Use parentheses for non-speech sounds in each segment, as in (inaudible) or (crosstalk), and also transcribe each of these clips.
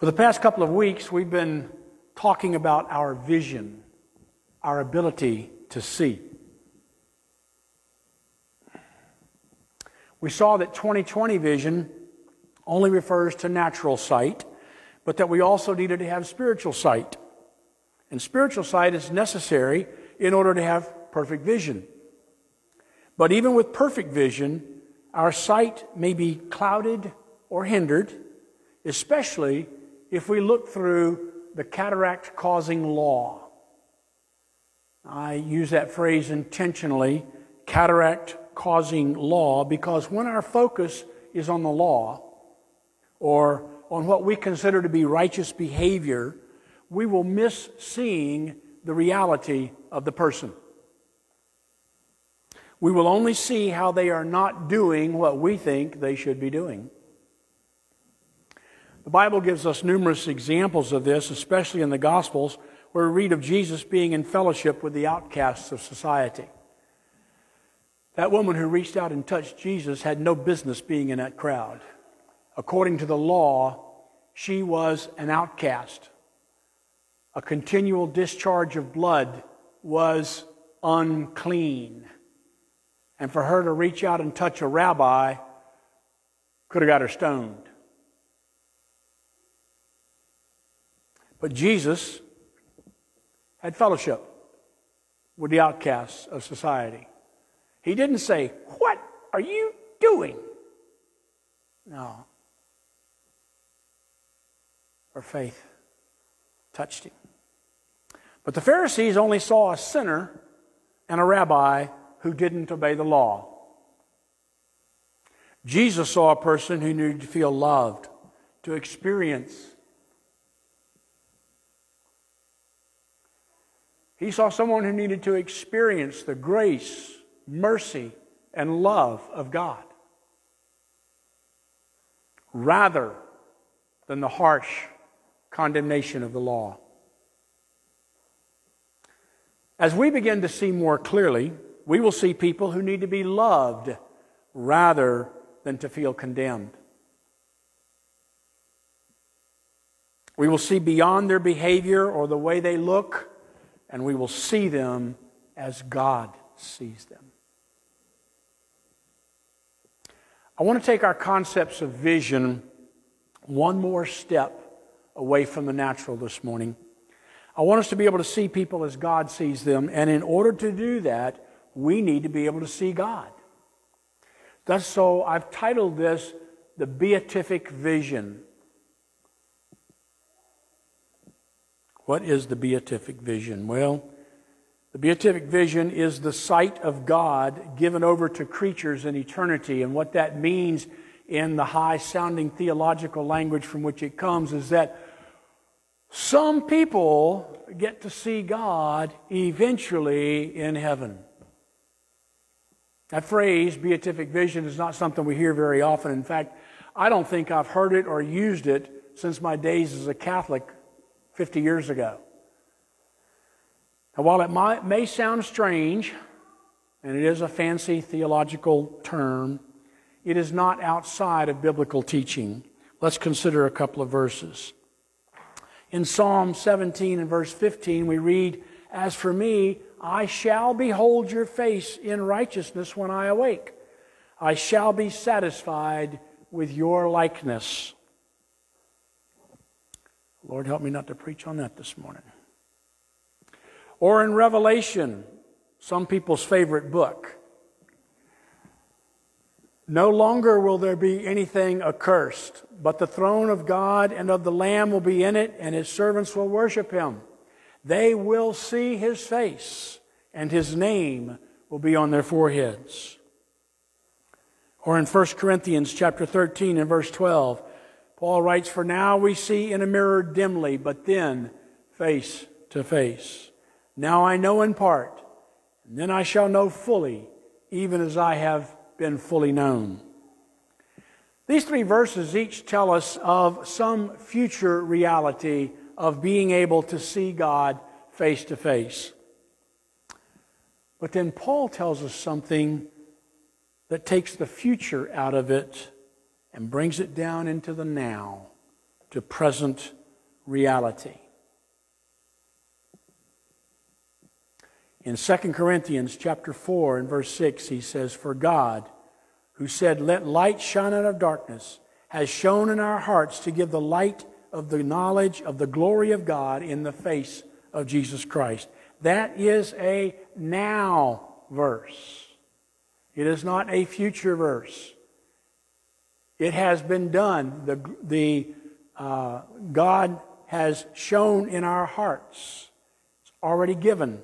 For the past couple of weeks, we've been talking about our vision, our ability to see. We saw that 2020 vision only refers to natural sight, but that we also needed to have spiritual sight. And spiritual sight is necessary in order to have perfect vision. But even with perfect vision, our sight may be clouded or hindered, especially if we look through the cataract causing law. I use that phrase intentionally, cataract causing law, because when our focus is on the law or on what we consider to be righteous behavior, we will miss seeing the reality of the person. We will only see how they are not doing what we think they should be doing. The Bible gives us numerous examples of this, especially in the Gospels, where we read of Jesus being in fellowship with the outcasts of society. That woman who reached out and touched Jesus had no business being in that crowd. According to the law, she was an outcast. A continual discharge of blood was unclean. And for her to reach out and touch a rabbi could have got her stoned. But Jesus had fellowship with the outcasts of society. He didn't say, What are you doing? No. Her faith touched him. But the Pharisees only saw a sinner and a rabbi who didn't obey the law. Jesus saw a person who needed to feel loved, to experience He saw someone who needed to experience the grace, mercy, and love of God rather than the harsh condemnation of the law. As we begin to see more clearly, we will see people who need to be loved rather than to feel condemned. We will see beyond their behavior or the way they look and we will see them as God sees them. I want to take our concepts of vision one more step away from the natural this morning. I want us to be able to see people as God sees them, and in order to do that, we need to be able to see God. Thus, so I've titled this The Beatific Vision. What is the beatific vision? Well, the beatific vision is the sight of God given over to creatures in eternity. And what that means in the high sounding theological language from which it comes is that some people get to see God eventually in heaven. That phrase, beatific vision, is not something we hear very often. In fact, I don't think I've heard it or used it since my days as a Catholic 50 years ago. Now, while it may sound strange, and it is a fancy theological term, it is not outside of biblical teaching. Let's consider a couple of verses. In Psalm 17 and verse 15, we read, As for me, I shall behold your face in righteousness when I awake. I shall be satisfied with your likeness. Lord, help me not to preach on that this morning. Or in Revelation, some people's favorite book. No longer will there be anything accursed, but the throne of God and of the Lamb will be in it, and his servants will worship him. They will see his face, and his name will be on their foreheads. Or in 1 Corinthians chapter 13 and verse 12, Paul writes, For now we see in a mirror dimly, but then face to face. Now I know in part, and then I shall know fully, even as I have been fully known. These three verses each tell us of some future reality of being able to see God face to face. But then Paul tells us something that takes the future out of it and brings it down into the now. to present reality. In 2 Corinthians chapter 4 and verse 6, he says, For God, who said, Let light shine out of darkness, has shone in our hearts to give the light of the knowledge of the glory of God in the face of Jesus Christ. That is a now verse. It is not a future verse. It has been done. The, the uh, God has shone in our hearts. It's already given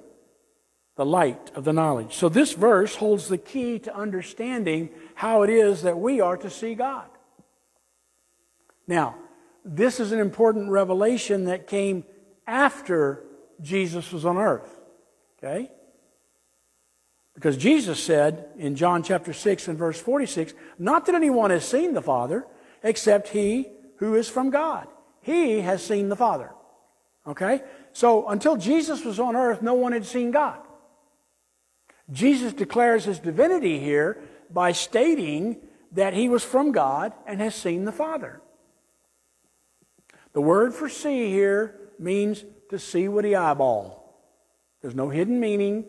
the light of the knowledge. So this verse holds the key to understanding how it is that we are to see God. Now, this is an important revelation that came after Jesus was on earth. Okay? Because Jesus said in John chapter 6 and verse 46, Not that anyone has seen the Father, except he who is from God. He has seen the Father. Okay? So until Jesus was on earth, no one had seen God. Jesus declares his divinity here by stating that he was from God and has seen the Father. The word for see here means to see with the eyeball. There's no hidden meaning,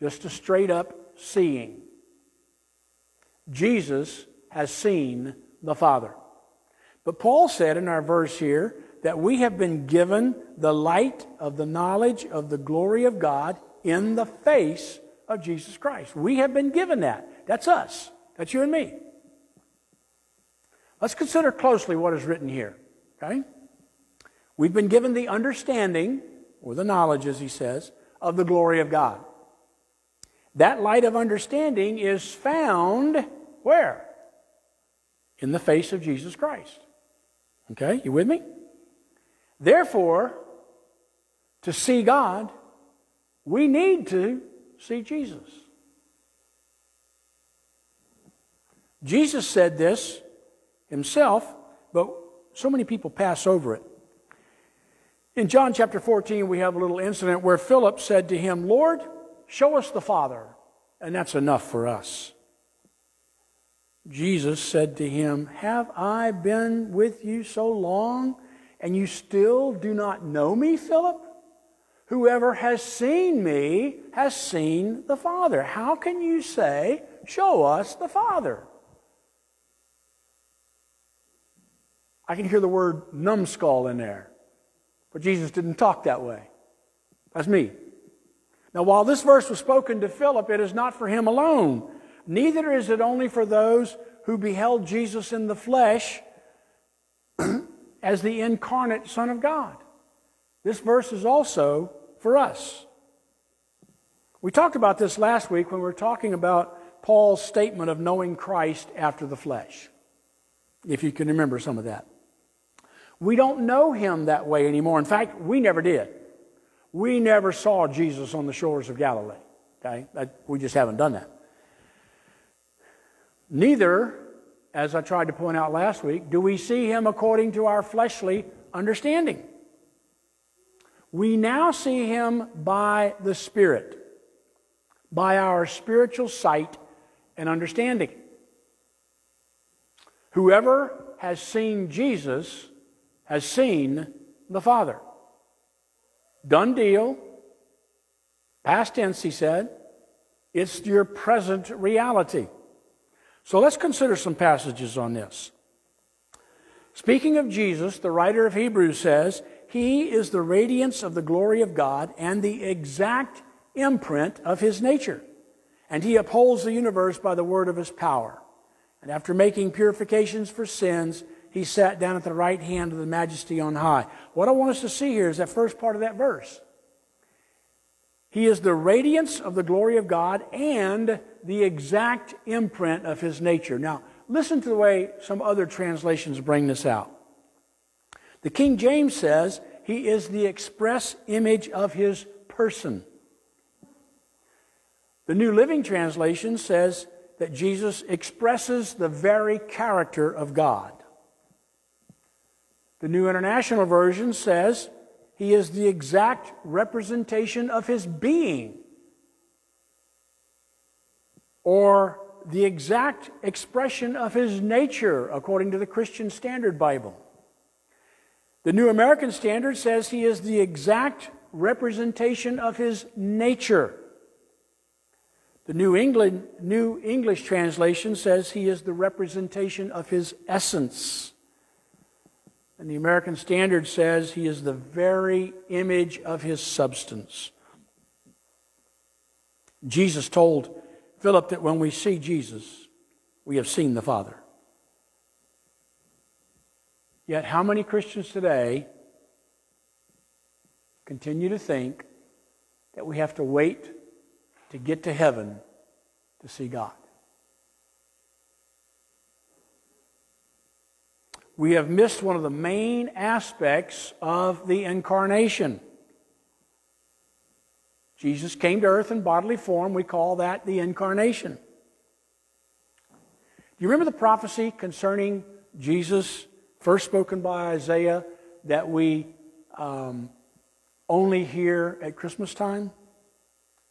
just a straight up seeing. Jesus has seen the Father. But Paul said in our verse here that we have been given the light of the knowledge of the glory of God in the face of Jesus Christ. We have been given that. That's us. That's you and me. Let's consider closely what is written here. Okay? We've been given the understanding, or the knowledge, as he says, of the glory of God. That light of understanding is found where? In the face of Jesus Christ. Okay, you with me? Therefore, to see God, we need to see Jesus. Jesus said this himself, but so many people pass over it. In John chapter 14, we have a little incident where Philip said to him, Lord, show us the Father, and that's enough for us. Jesus said to him, Have I been with you so long, and you still do not know me, Philip? Whoever has seen me has seen the Father. How can you say, Show us the Father? I can hear the word numbskull in there, but Jesus didn't talk that way. That's me. Now, while this verse was spoken to Philip, it is not for him alone. Neither is it only for those who beheld Jesus in the flesh (clears throat) as the incarnate Son of God. This verse is also for us. We talked about this last week when we were talking about Paul's statement of knowing Christ after the flesh, if you can remember some of that. We don't know him that way anymore. In fact, we never did. We never saw Jesus on the shores of Galilee. Okay? We just haven't done that. Neither, as I tried to point out last week, do we see him according to our fleshly understanding. We now see him by the Spirit, by our spiritual sight and understanding. Whoever has seen Jesus has seen the Father. Done deal. Past tense, he said. It's your present reality. So let's consider some passages on this. Speaking of Jesus, the writer of Hebrews says, He is the radiance of the glory of God and the exact imprint of His nature. And He upholds the universe by the word of His power. And after making purifications for sins, he sat down at the right hand of the majesty on high. What I want us to see here is that first part of that verse. He is the radiance of the glory of God and the exact imprint of his nature. Now, listen to the way some other translations bring this out. The King James says, He is the express image of his person. The New Living Translation says that Jesus expresses the very character of God. The New International Version says he is the exact representation of his being, or the exact expression of his nature, according to the Christian Standard Bible. The New American Standard says he is the exact representation of his nature. The New, England, New English translation says he is the representation of his essence. And the American Standard says he is the very image of his substance. Jesus told Philip that when we see Jesus, we have seen the Father. Yet, how many Christians today continue to think that we have to wait to get to heaven to see God? We have missed one of the main aspects of the incarnation. Jesus came to earth in bodily form. We call that the incarnation. Do you remember the prophecy concerning Jesus first spoken by Isaiah that we um, only hear at Christmas time?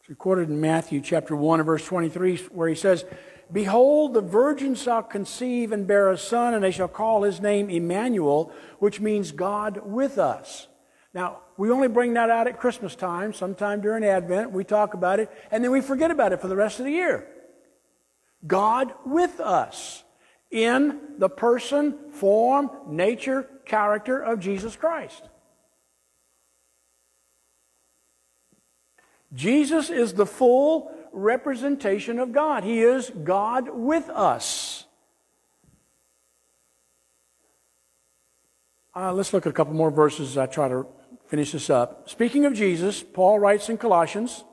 It's recorded in Matthew chapter 1 and verse 23, where he says, Behold, the virgin shall conceive and bear a son, and they shall call his name Emmanuel, which means God with us. Now, we only bring that out at Christmas time, sometime during Advent. We talk about it, and then we forget about it for the rest of the year. God with us in the person, form, nature, character of Jesus Christ. Jesus is the full representation of God. He is God with us. Uh, let's look at a couple more verses as I try to finish this up. Speaking of Jesus, Paul writes in Colossians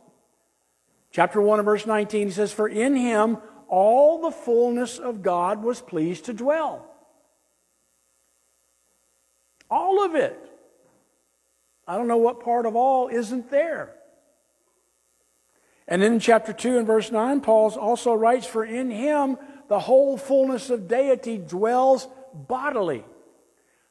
chapter 1 and verse 19, he says, For in him all the fullness of God was pleased to dwell. All of it. I don't know what part of all isn't there. And then in chapter 2 and verse 9, Paul also writes, For in him the whole fullness of deity dwells bodily.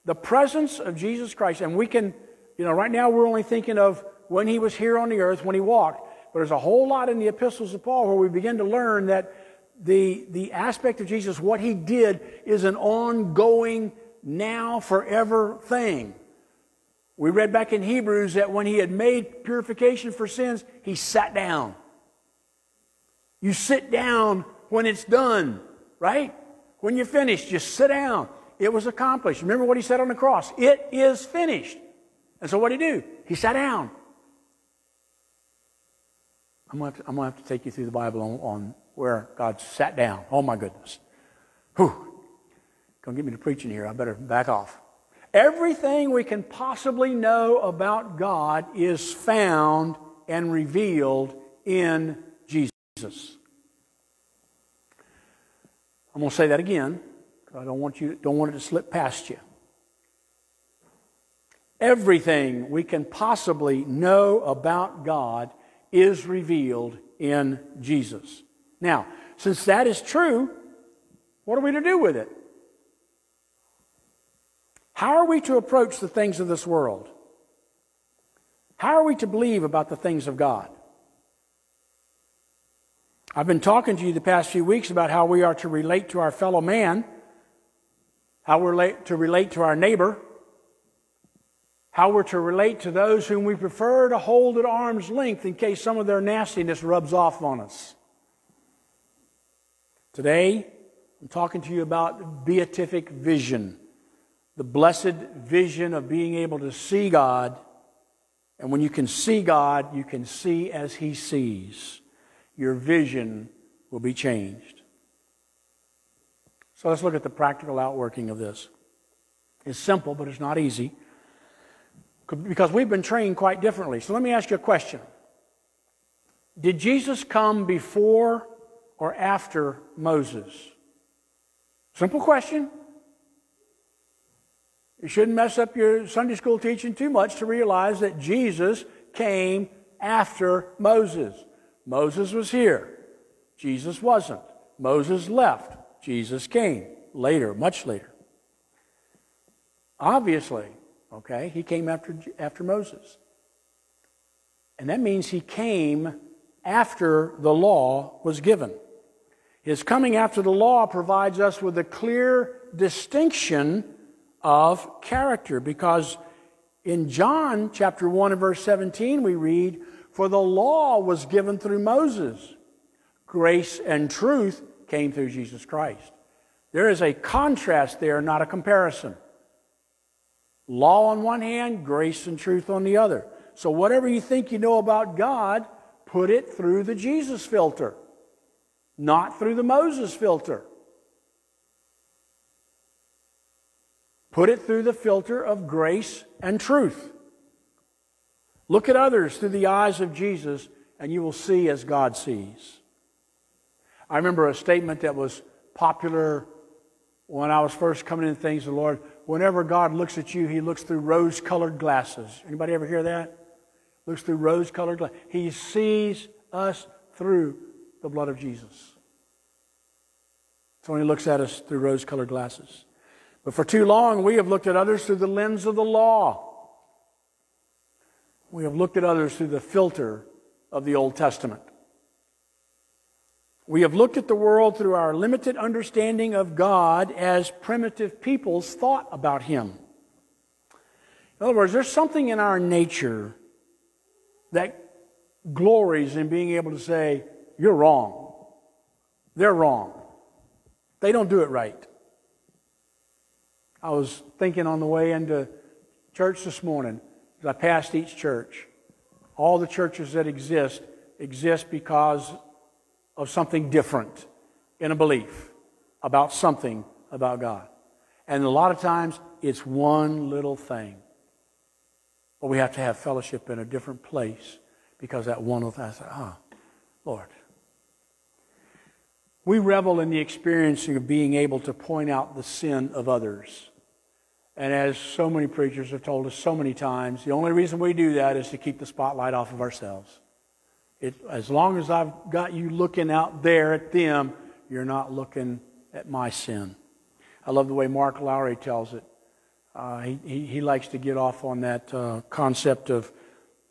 The presence of Jesus Christ. And we can, you know, right now we're only thinking of when he was here on the earth, when he walked. But there's a whole lot in the epistles of Paul where we begin to learn that the, the aspect of Jesus, what he did, is an ongoing, now, forever thing. We read back in Hebrews that when he had made purification for sins, he sat down. You sit down when it's done, right? When you're finished, you sit down. It was accomplished. Remember what he said on the cross? It is finished. And so what did he do? He sat down. I'm going to have to, to, have to take you through the Bible on, on where God sat down. Oh my goodness. Whew. Don't get me to preaching here. I better back off. Everything we can possibly know about God is found and revealed in Jesus. I'm going to say that again because I don't want you don't want it to slip past you. Everything we can possibly know about God is revealed in Jesus. Now, since that is true, what are we to do with it? How are we to approach the things of this world? How are we to believe about the things of God? I've been talking to you the past few weeks about how we are to relate to our fellow man, how we're to relate to our neighbor, how we're to relate to those whom we prefer to hold at arm's length in case some of their nastiness rubs off on us. Today, I'm talking to you about beatific vision, the blessed vision of being able to see God. And when you can see God, you can see as He sees. Your vision will be changed. So let's look at the practical outworking of this. It's simple, but it's not easy because we've been trained quite differently. So let me ask you a question Did Jesus come before or after Moses? Simple question. You shouldn't mess up your Sunday school teaching too much to realize that Jesus came after Moses. Moses was here. Jesus wasn't. Moses left. Jesus came later, much later. Obviously, okay, he came after, after Moses. And that means he came after the law was given. His coming after the law provides us with a clear distinction of character because in John chapter 1 and verse 17 we read, For the law was given through Moses, grace and truth came through Jesus Christ. There is a contrast there, not a comparison. Law on one hand, grace and truth on the other. So, whatever you think you know about God, put it through the Jesus filter, not through the Moses filter. Put it through the filter of grace and truth. Look at others through the eyes of Jesus, and you will see as God sees. I remember a statement that was popular when I was first coming into things of the Lord. Whenever God looks at you, He looks through rose-colored glasses. Anybody ever hear that? Looks through rose-colored glasses. He sees us through the blood of Jesus. So when He looks at us through rose-colored glasses. But for too long, we have looked at others through the lens of the law. We have looked at others through the filter of the Old Testament. We have looked at the world through our limited understanding of God as primitive peoples thought about Him. In other words, there's something in our nature that glories in being able to say, You're wrong. They're wrong. They don't do it right. I was thinking on the way into church this morning, as I passed each church, all the churches that exist exist because of something different in a belief about something about God. And a lot of times it's one little thing. But we have to have fellowship in a different place because that one little thing, I said, ah, oh, Lord. We revel in the experiencing of being able to point out the sin of others. And as so many preachers have told us so many times, the only reason we do that is to keep the spotlight off of ourselves. It, as long as I've got you looking out there at them, you're not looking at my sin. I love the way Mark Lowry tells it. Uh, he, he, he, likes to get off on that uh, concept of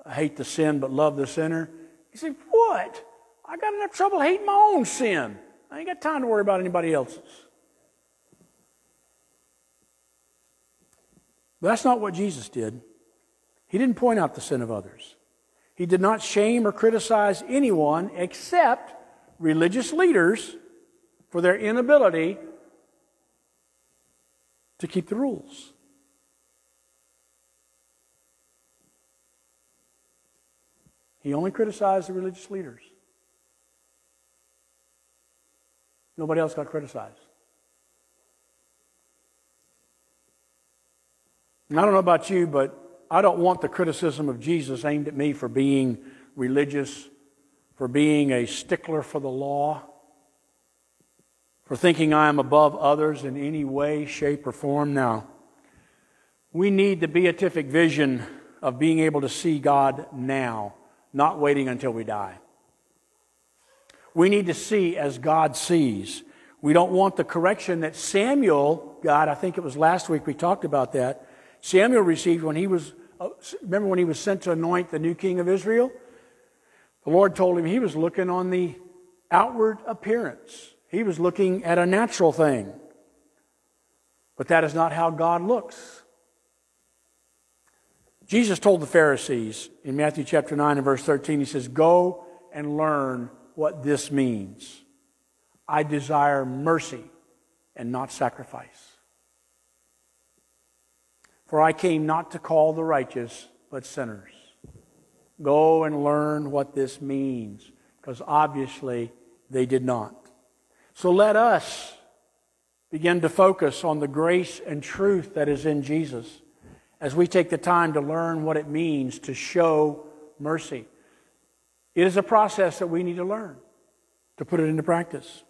hate the sin but love the sinner. He said, What? I got enough trouble hating my own sin. I ain't got time to worry about anybody else's. But that's not what Jesus did. He didn't point out the sin of others. He did not shame or criticize anyone except religious leaders for their inability to keep the rules. He only criticized the religious leaders. Nobody else got criticized. And I don't know about you, but I don't want the criticism of Jesus aimed at me for being religious, for being a stickler for the law, for thinking I am above others in any way, shape, or form. Now, we need the beatific vision of being able to see God now, not waiting until we die. We need to see as God sees. We don't want the correction that Samuel got. I think it was last week we talked about that. Samuel received when he was, uh, remember when he was sent to anoint the new king of Israel? The Lord told him he was looking on the outward appearance. He was looking at a natural thing. But that is not how God looks. Jesus told the Pharisees in Matthew chapter 9 and verse 13, he says, Go and learn what this means. I desire mercy and not sacrifice. For I came not to call the righteous, but sinners. Go and learn what this means, because obviously they did not. So let us begin to focus on the grace and truth that is in Jesus as we take the time to learn what it means to show mercy. It is a process that we need to learn to put it into practice.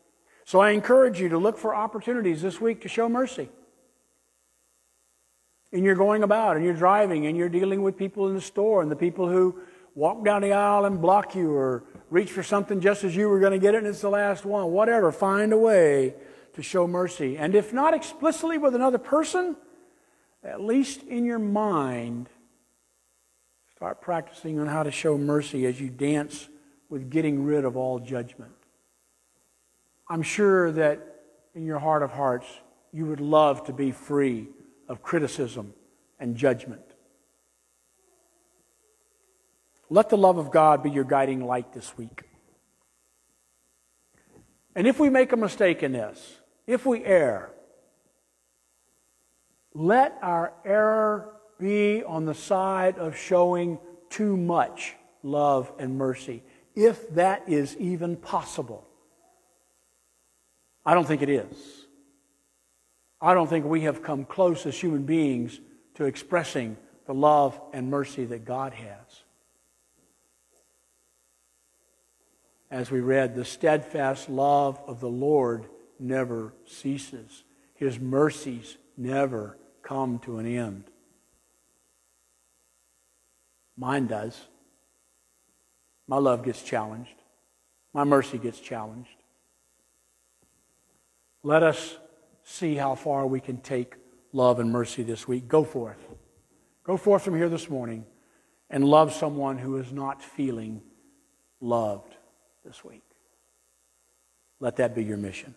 So I encourage you to look for opportunities this week to show mercy and you're going about and you're driving and you're dealing with people in the store and the people who walk down the aisle and block you or reach for something just as you were going to get it and it's the last one. Whatever, find a way to show mercy. And if not explicitly with another person, at least in your mind, start practicing on how to show mercy as you dance with getting rid of all judgment. I'm sure that in your heart of hearts, you would love to be free of criticism and judgment. Let the love of God be your guiding light this week. And if we make a mistake in this, if we err, let our error be on the side of showing too much love and mercy, if that is even possible. I don't think it is. I don't think we have come close as human beings to expressing the love and mercy that God has. As we read, the steadfast love of the Lord never ceases. His mercies never come to an end. Mine does. My love gets challenged. My mercy gets challenged. Let us see how far we can take love and mercy this week. Go forth. Go forth from here this morning and love someone who is not feeling loved this week. Let that be your mission.